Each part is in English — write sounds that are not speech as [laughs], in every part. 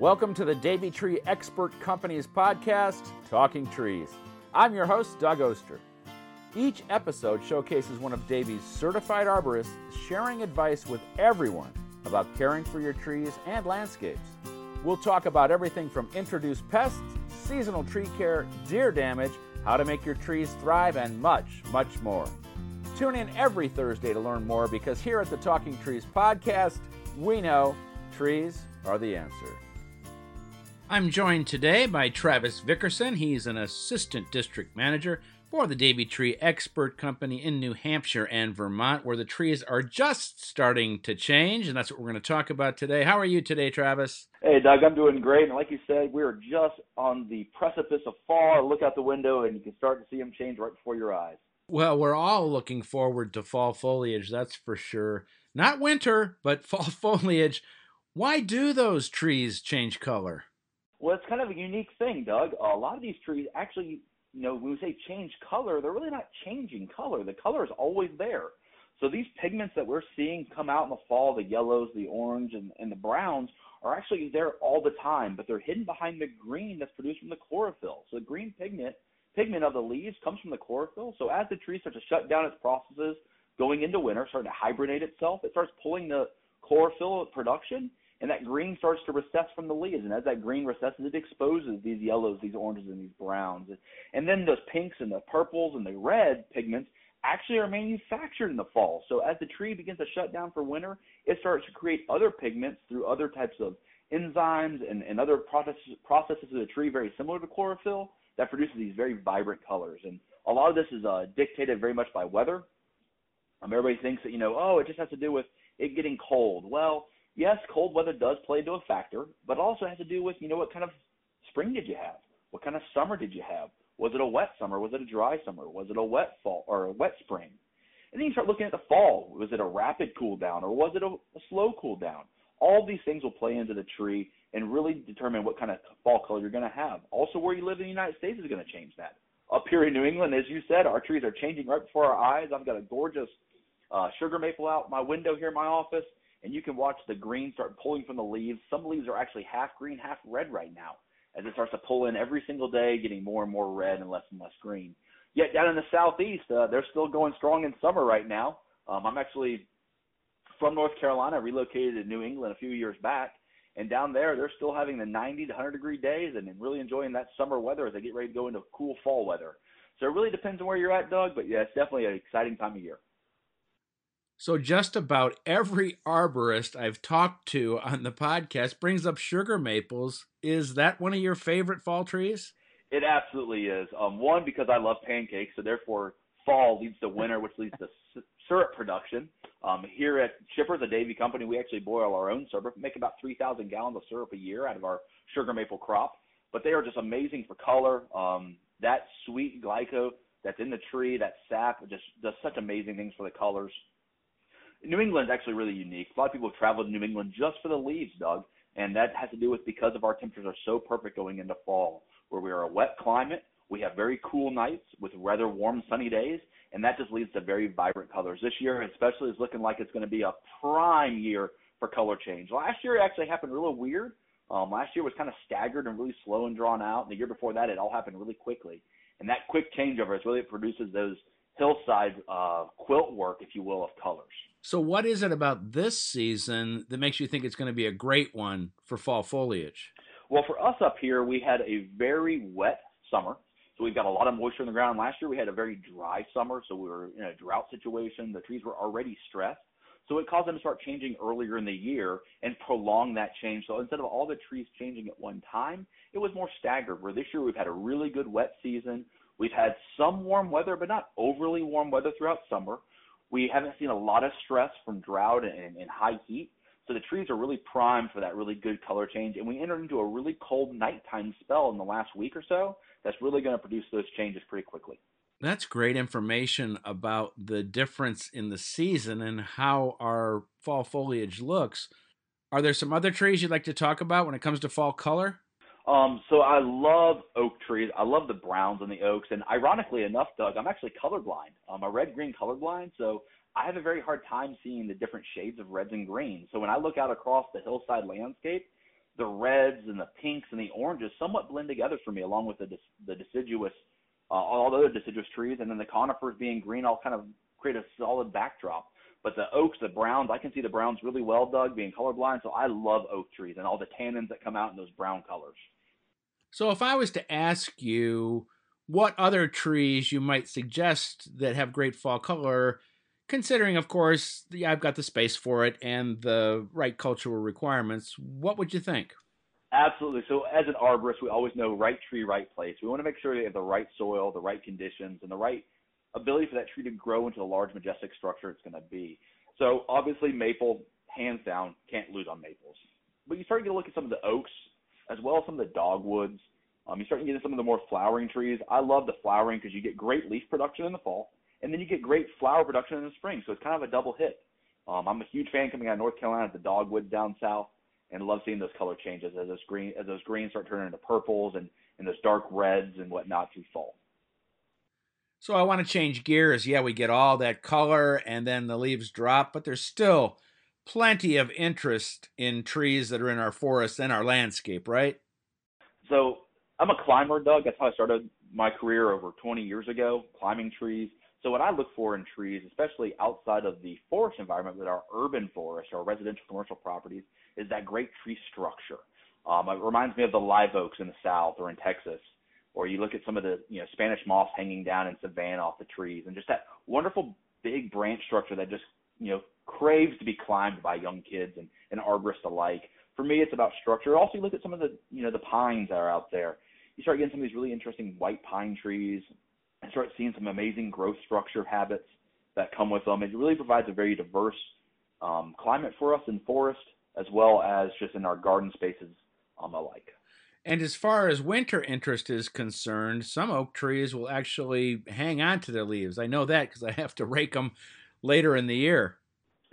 Welcome to the Davey Tree Expert Company's podcast, Talking Trees. I'm your host, Doug Oster. Each episode showcases one of Davey's certified arborists sharing advice with everyone about caring for your trees and landscapes. We'll talk about everything from introduced pests, seasonal tree care, deer damage, how to make your trees thrive, and much, much more. Tune in every Thursday to learn more because here at the Talking Trees podcast, we know trees are the answer. I'm joined today by Travis Vickerson. He's an assistant district manager for the Davey Tree Expert Company in New Hampshire and Vermont, where the trees are just starting to change, and that's what we're going to talk about today. How are you today, Travis? Hey, Doug, I'm doing great. And like you said, we are just on the precipice of fall. Look out the window, and you can start to see them change right before your eyes. Well, we're all looking forward to fall foliage, that's for sure. Not winter, but [laughs] fall foliage. Why do those trees change color? Well, it's kind of a unique thing, Doug. A lot of these trees actually, you know, when we say change color, they're really not changing color. The color is always there. So these pigments that we're seeing come out in the fall, the yellows, the orange, and, and the browns, are actually there all the time, but they're hidden behind the green that's produced from the chlorophyll. So the green pigment pigment of the leaves comes from the chlorophyll. So as the tree starts to shut down its processes going into winter, starting to hibernate itself, it starts pulling the chlorophyll production and that green starts to recess from the leaves. And as that green recesses, it exposes these yellows, these oranges, and these browns. And then those pinks and the purples and the red pigments actually are manufactured in the fall. So as the tree begins to shut down for winter, it starts to create other pigments through other types of enzymes and, and other processes, processes of the tree very similar to chlorophyll that produces these very vibrant colors. And a lot of this is uh, dictated very much by weather. Um, everybody thinks that, you know, oh, it just has to do with it getting cold. Well, yes, cold weather does play into a factor, but also has to do with, you know, what kind of spring did you have? What kind of summer did you have? Was it a wet summer? Was it a dry summer? Was it a wet fall or a wet spring? And then you start looking at the fall. Was it a rapid cool down or was it a, a slow cool down? All these things will play into the tree and really determine what kind of fall color you're going to have. Also, where you live in the United States is going to change that. Up here in New England, as you said, our trees are changing right before our eyes. I've got a gorgeous uh, sugar maple out my window here in my office, and you can watch the green start pulling from the leaves. Some leaves are actually half green, half red right now, as it starts to pull in every single day, getting more and more red and less and less green. Yet down in the southeast, uh, they're still going strong in summer right now. Um, I'm actually from North Carolina, relocated to New England a few years back, and down there, they're still having the 90 to 100 degree days and really enjoying that summer weather as they get ready to go into cool fall weather. So it really depends on where you're at, Doug. But yeah, it's definitely an exciting time of year. So just about every arborist I've talked to on the podcast brings up sugar maples. Is that one of your favorite fall trees? It absolutely is. Um, one because I love pancakes, so therefore fall leads to winter, which leads to syrup production. Um, here at Chippers, a Davey company, we actually boil our own syrup, make about 3,000 gallons of syrup a year out of our sugar maple crop. But they are just amazing for color. Um, that sweet glyco that's in the tree, that sap, just does such amazing things for the colors. New England's actually really unique. A lot of people travel to New England just for the leaves, Doug, and that has to do with because of our temperatures are so perfect going into fall, where we are a wet climate. We have very cool nights with rather warm, sunny days, and that just leads to very vibrant colors. This year, especially, is looking like it's going to be a prime year for color change. Last year, it actually happened really weird. Um, last year was kind of staggered and really slow and drawn out. And the year before that, it all happened really quickly. And that quick changeover is really it produces those hillside uh, quilt work, if you will, of colors. So, what is it about this season that makes you think it's going to be a great one for fall foliage? Well, for us up here, we had a very wet summer. So we've got a lot of moisture in the ground. Last year we had a very dry summer, so we were in a drought situation. The trees were already stressed. So it caused them to start changing earlier in the year and prolong that change. So instead of all the trees changing at one time, it was more staggered. Where this year we've had a really good wet season. We've had some warm weather, but not overly warm weather throughout summer. We haven't seen a lot of stress from drought and, and high heat. So the trees are really primed for that really good color change. And we entered into a really cold nighttime spell in the last week or so that's really going to produce those changes pretty quickly. That's great information about the difference in the season and how our fall foliage looks. Are there some other trees you'd like to talk about when it comes to fall color? Um, so I love oak trees. I love the browns and the oaks. And ironically enough, Doug, I'm actually colorblind. I'm a red green colorblind. So I have a very hard time seeing the different shades of reds and greens. So when I look out across the hillside landscape, the reds and the pinks and the oranges somewhat blend together for me, along with the the deciduous, uh, all the other deciduous trees, and then the conifers being green all kind of create a solid backdrop. But the oaks, the browns, I can see the browns really well, Doug, being colorblind. So I love oak trees and all the tannins that come out in those brown colors. So if I was to ask you what other trees you might suggest that have great fall color, considering, of course, the, I've got the space for it and the right cultural requirements, what would you think? Absolutely. So as an arborist, we always know right tree, right place. We want to make sure they have the right soil, the right conditions, and the right ability for that tree to grow into the large, majestic structure it's going to be. So obviously, maple, hands down, can't lose on maples. But you start to look at some of the oaks, as well as some of the dogwoods. Um, you start getting some of the more flowering trees. I love the flowering because you get great leaf production in the fall, and then you get great flower production in the spring. So it's kind of a double hit. Um, I'm a huge fan coming out of North Carolina, the dogwoods down south, and love seeing those color changes as those green as those greens start turning into purples and and those dark reds and whatnot through fall. So I want to change gears. Yeah, we get all that color and then the leaves drop, but there's still plenty of interest in trees that are in our forests and our landscape, right? So I'm a climber, Doug. That's how I started my career over 20 years ago, climbing trees. So what I look for in trees, especially outside of the forest environment with our urban forests or residential commercial properties, is that great tree structure. Um, it reminds me of the live oaks in the south or in Texas, or you look at some of the you know Spanish moss hanging down in Savannah off the trees, and just that wonderful big branch structure that just you know craves to be climbed by young kids and, and arborists alike. For me, it's about structure. Also, you look at some of the you know the pines that are out there. You start getting some of these really interesting white pine trees, and start seeing some amazing growth structure habits that come with them. It really provides a very diverse um, climate for us in forest, as well as just in our garden spaces um, alike. And as far as winter interest is concerned, some oak trees will actually hang on to their leaves. I know that because I have to rake them later in the year.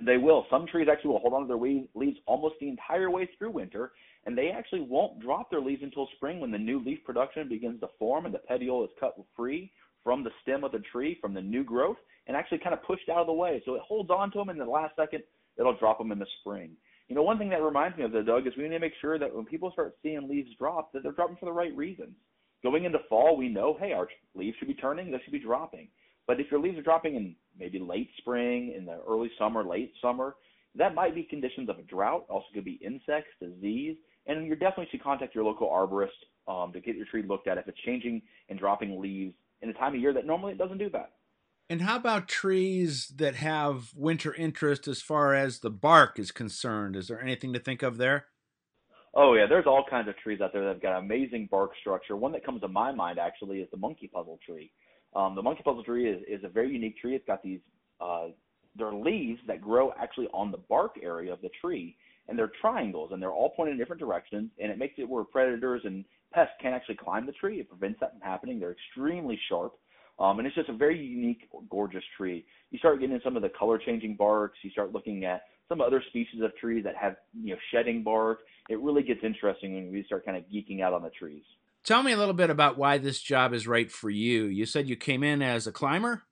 They will. Some trees actually will hold on to their leaves almost the entire way through winter, and they actually won't drop their leaves until spring when the new leaf production begins to form and the petiole is cut free from the stem of the tree, from the new growth, and actually kind of pushed out of the way. So it holds on to them, and the last second, it'll drop them in the spring. You know, one thing that reminds me of that, Doug, is we need to make sure that when people start seeing leaves drop, that they're dropping for the right reasons. Going into fall, we know, hey, our leaves should be turning, they should be dropping. But if your leaves are dropping in maybe late spring, in the early summer, late summer, that might be conditions of a drought. Also, could be insects, disease, and you definitely should contact your local arborist um, to get your tree looked at if it's changing and dropping leaves in a time of year that normally it doesn't do that. And how about trees that have winter interest as far as the bark is concerned? Is there anything to think of there? Oh yeah, there's all kinds of trees out there that've got amazing bark structure. One that comes to my mind actually is the monkey puzzle tree. Um, the monkey puzzle tree is, is a very unique tree. It's got these uh, they're leaves that grow actually on the bark area of the tree, and they're triangles, and they're all pointed in different directions, and it makes it where predators and pests can't actually climb the tree. It prevents that from happening. They're extremely sharp. Um, and it's just a very unique, gorgeous tree. You start getting some of the color changing barks. You start looking at some other species of trees that have you know shedding bark. It really gets interesting when we start kind of geeking out on the trees. Tell me a little bit about why this job is right for you. You said you came in as a climber.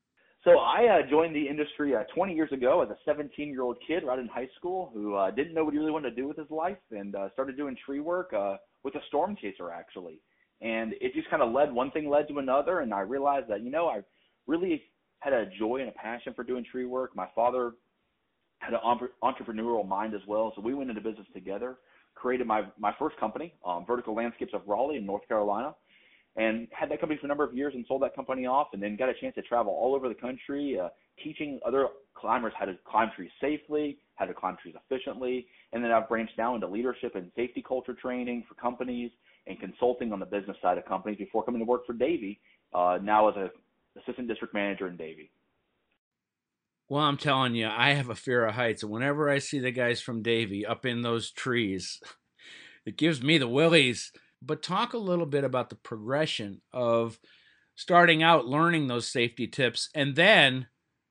So I uh, joined the industry uh, 20 years ago as a 17-year-old kid right in high school who uh, didn't know what he really wanted to do with his life and uh, started doing tree work uh, with a storm chaser actually and it just kind of led one thing led to another and i realized that you know i really had a joy and a passion for doing tree work my father had an entrepreneurial mind as well so we went into business together created my my first company um, vertical landscapes of raleigh in north carolina and had that company for a number of years and sold that company off and then got a chance to travel all over the country uh, teaching other climbers how to climb trees safely how to climb trees efficiently and then i've branched now into leadership and safety culture training for companies and consulting on the business side of companies before coming to work for Davey, uh, now as a assistant district manager in Davey. Well, I'm telling you, I have a fear of heights, and whenever I see the guys from Davey up in those trees, [laughs] it gives me the willies. But talk a little bit about the progression of starting out learning those safety tips and then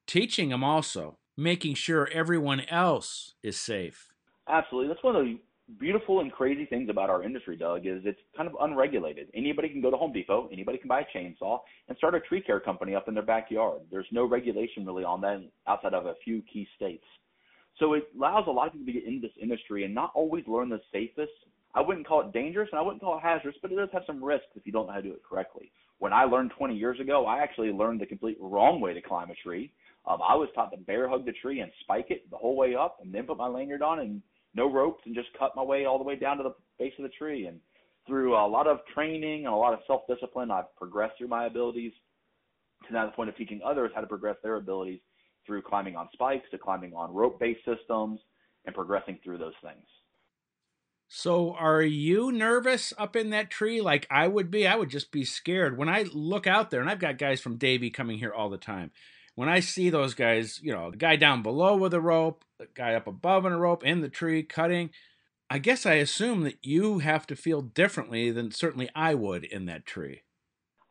teaching them also, making sure everyone else is safe. Absolutely. That's one of the beautiful and crazy things about our industry, Doug, is it's kind of unregulated. Anybody can go to Home Depot, anybody can buy a chainsaw and start a tree care company up in their backyard. There's no regulation really on that outside of a few key states. So it allows a lot of people to get into this industry and not always learn the safest. I wouldn't call it dangerous and I wouldn't call it hazardous, but it does have some risks if you don't know how to do it correctly. When I learned 20 years ago, I actually learned the complete wrong way to climb a tree. Um, I was taught to bear hug the tree and spike it the whole way up, and then put my lanyard on and no ropes and just cut my way all the way down to the base of the tree. And through a lot of training and a lot of self discipline, I've progressed through my abilities to now the point of teaching others how to progress their abilities through climbing on spikes to climbing on rope based systems and progressing through those things. So, are you nervous up in that tree like I would be? I would just be scared. When I look out there, and I've got guys from Davey coming here all the time. When I see those guys, you know, the guy down below with a rope, the guy up above in a rope, in the tree cutting, I guess I assume that you have to feel differently than certainly I would in that tree.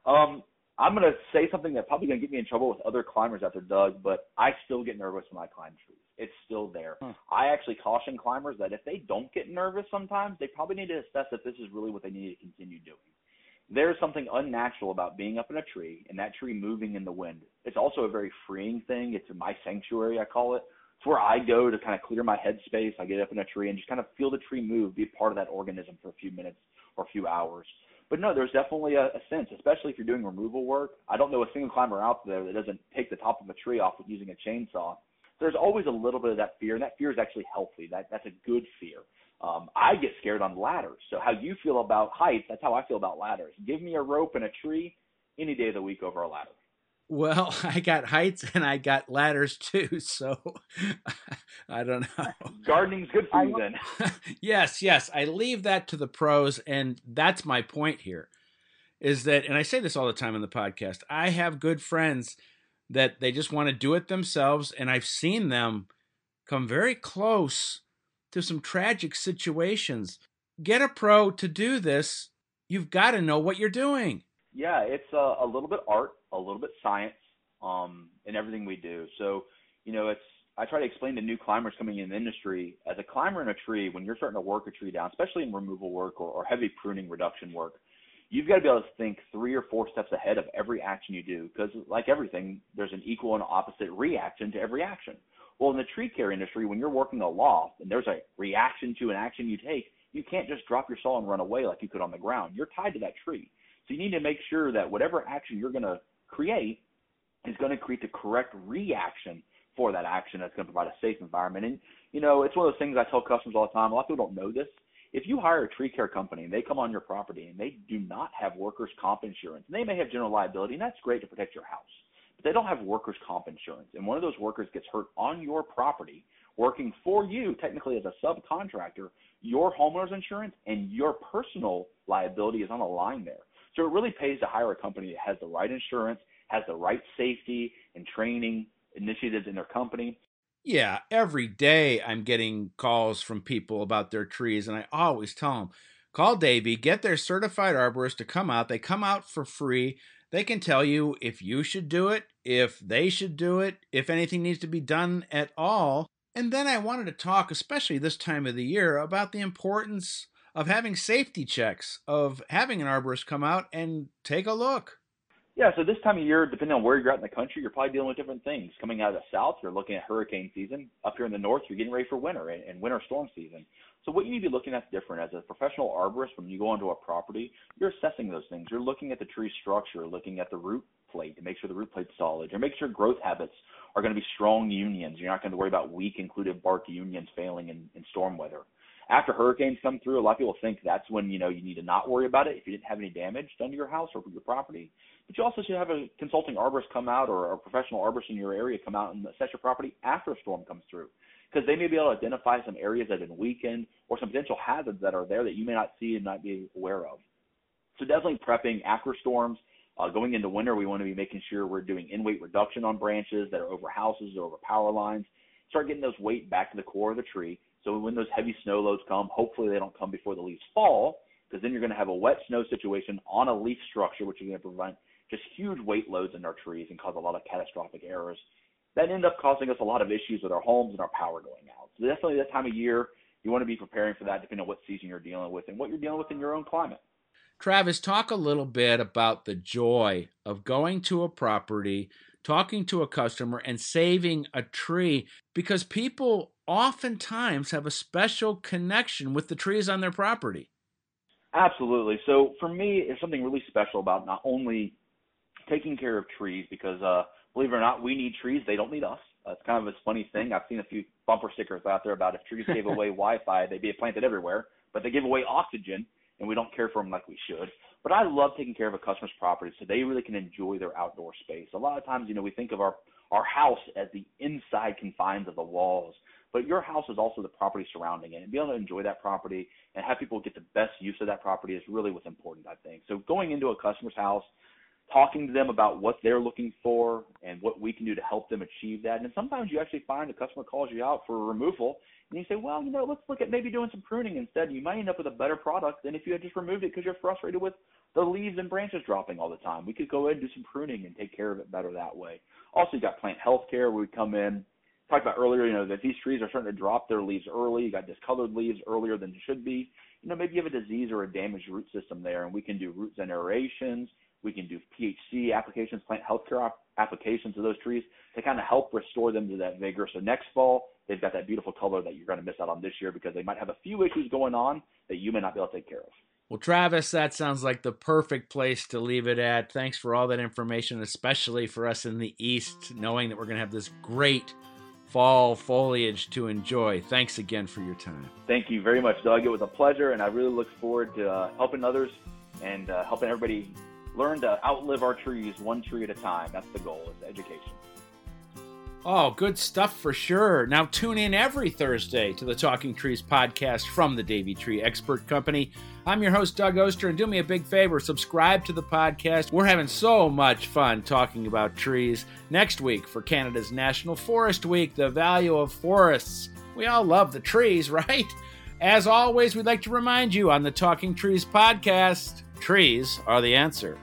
Um, I'm gonna say something that's probably gonna get me in trouble with other climbers out there, Doug. But I still get nervous when I climb trees. It's still there. Huh. I actually caution climbers that if they don't get nervous sometimes, they probably need to assess if this is really what they need to continue doing. There's something unnatural about being up in a tree and that tree moving in the wind. It's also a very freeing thing. It's my sanctuary, I call it. Where I go to kind of clear my headspace. I get up in a tree and just kind of feel the tree move, be a part of that organism for a few minutes or a few hours. But no, there's definitely a, a sense, especially if you're doing removal work. I don't know a single climber out there that doesn't take the top of a tree off with using a chainsaw. There's always a little bit of that fear, and that fear is actually healthy. That that's a good fear. Um, I get scared on ladders. So how you feel about heights, that's how I feel about ladders. Give me a rope and a tree any day of the week over a ladder. Well, [laughs] I got heights and I got ladders too, [laughs] so [laughs] I don't know. Gardening's good for you then. yes, yes. I leave that to the pros, and that's my point here. Is that, and I say this all the time in the podcast. I have good friends that they just want to do it themselves, and I've seen them come very close to some tragic situations. Get a pro to do this. You've got to know what you're doing. Yeah, it's a, a little bit art, a little bit science, um, in everything we do. So, you know, it's I try to explain to new climbers coming in the industry as a climber in a tree, when you're starting to work a tree down, especially in removal work or, or heavy pruning reduction work, you've got to be able to think three or four steps ahead of every action you do because, like everything, there's an equal and opposite reaction to every action. Well, in the tree care industry, when you're working a loft and there's a reaction to an action you take, you can't just drop your saw and run away like you could on the ground. You're tied to that tree. So you need to make sure that whatever action you're going to create is going to create the correct reaction for that action that's going to provide a safe environment. And, you know, it's one of those things I tell customers all the time. A lot of people don't know this. If you hire a tree care company and they come on your property and they do not have workers' comp insurance, and they may have general liability, and that's great to protect your house but they don't have workers' comp insurance, and one of those workers gets hurt on your property working for you, technically as a subcontractor, your homeowner's insurance and your personal liability is on the line there. So it really pays to hire a company that has the right insurance, has the right safety and training initiatives in their company. Yeah, every day I'm getting calls from people about their trees, and I always tell them, call Davey, get their certified arborist to come out. They come out for free. They can tell you if you should do it, if they should do it, if anything needs to be done at all. And then I wanted to talk, especially this time of the year, about the importance of having safety checks, of having an arborist come out and take a look. Yeah, so this time of year, depending on where you're at in the country, you're probably dealing with different things. Coming out of the south, you're looking at hurricane season. Up here in the north, you're getting ready for winter and, and winter storm season. So what you need to be looking at is different. As a professional arborist, when you go onto a property, you're assessing those things. You're looking at the tree structure, looking at the root plate to make sure the root plate's solid. You're making sure growth habits are going to be strong unions. You're not going to worry about weak included bark unions failing in, in storm weather. After hurricanes come through, a lot of people think that's when you know you need to not worry about it if you didn't have any damage done to your house or your property. But you also should have a consulting arborist come out or a professional arborist in your area come out and assess your property after a storm comes through. Because they may be able to identify some areas that have been weakened or some potential hazards that are there that you may not see and not be aware of. So definitely prepping after storms. Uh, going into winter, we want to be making sure we're doing in weight reduction on branches that are over houses or over power lines. Start getting those weight back to the core of the tree. So when those heavy snow loads come, hopefully they don't come before the leaves fall, because then you're going to have a wet snow situation on a leaf structure, which is going to prevent just huge weight loads in our trees and cause a lot of catastrophic errors that end up causing us a lot of issues with our homes and our power going out. So definitely that time of year, you want to be preparing for that depending on what season you're dealing with and what you're dealing with in your own climate. Travis, talk a little bit about the joy of going to a property, talking to a customer, and saving a tree because people oftentimes have a special connection with the trees on their property. Absolutely. So for me, it's something really special about not only taking care of trees because, uh, believe it or not, we need trees. They don't need us. Uh, it's kind of a funny thing. I've seen a few bumper stickers out there about if trees gave [laughs] away Wi-Fi, they'd be planted everywhere, but they give away oxygen, and we don't care for them like we should. But I love taking care of a customer's property so they really can enjoy their outdoor space. A lot of times, you know, we think of our our house as the inside confines of the walls, but your house is also the property surrounding it. And being able to enjoy that property and have people get the best use of that property is really what's important, I think. So going into a customer's house, talking to them about what they're looking for and what we can do to help them achieve that. And sometimes you actually find a customer calls you out for a removal and you say, well, you know, let's look at maybe doing some pruning instead. You might end up with a better product than if you had just removed it because you're frustrated with the leaves and branches dropping all the time. We could go ahead and do some pruning and take care of it better that way. Also, you got plant health care where we come in. Talked about earlier, you know, that these trees are starting to drop their leaves early. You got discolored leaves earlier than they should be. You know, maybe you have a disease or a damaged root system there, and we can do root generations we can do PHC applications, plant healthcare applications to those trees to kind of help restore them to that vigor. So next fall, they've got that beautiful color that you're going to miss out on this year because they might have a few issues going on that you may not be able to take care of. Well, Travis, that sounds like the perfect place to leave it at. Thanks for all that information, especially for us in the East, knowing that we're going to have this great fall foliage to enjoy. Thanks again for your time. Thank you very much, Doug. It was a pleasure, and I really look forward to uh, helping others and uh, helping everybody learn to outlive our trees one tree at a time. That's the goal, is education. Oh, good stuff for sure. Now tune in every Thursday to the Talking Trees podcast from the Davey Tree Expert Company. I'm your host, Doug Oster, and do me a big favor subscribe to the podcast. We're having so much fun talking about trees. Next week, for Canada's National Forest Week, the value of forests. We all love the trees, [laughs] right? As always, we'd like to remind you on the Talking Trees podcast trees are the answer.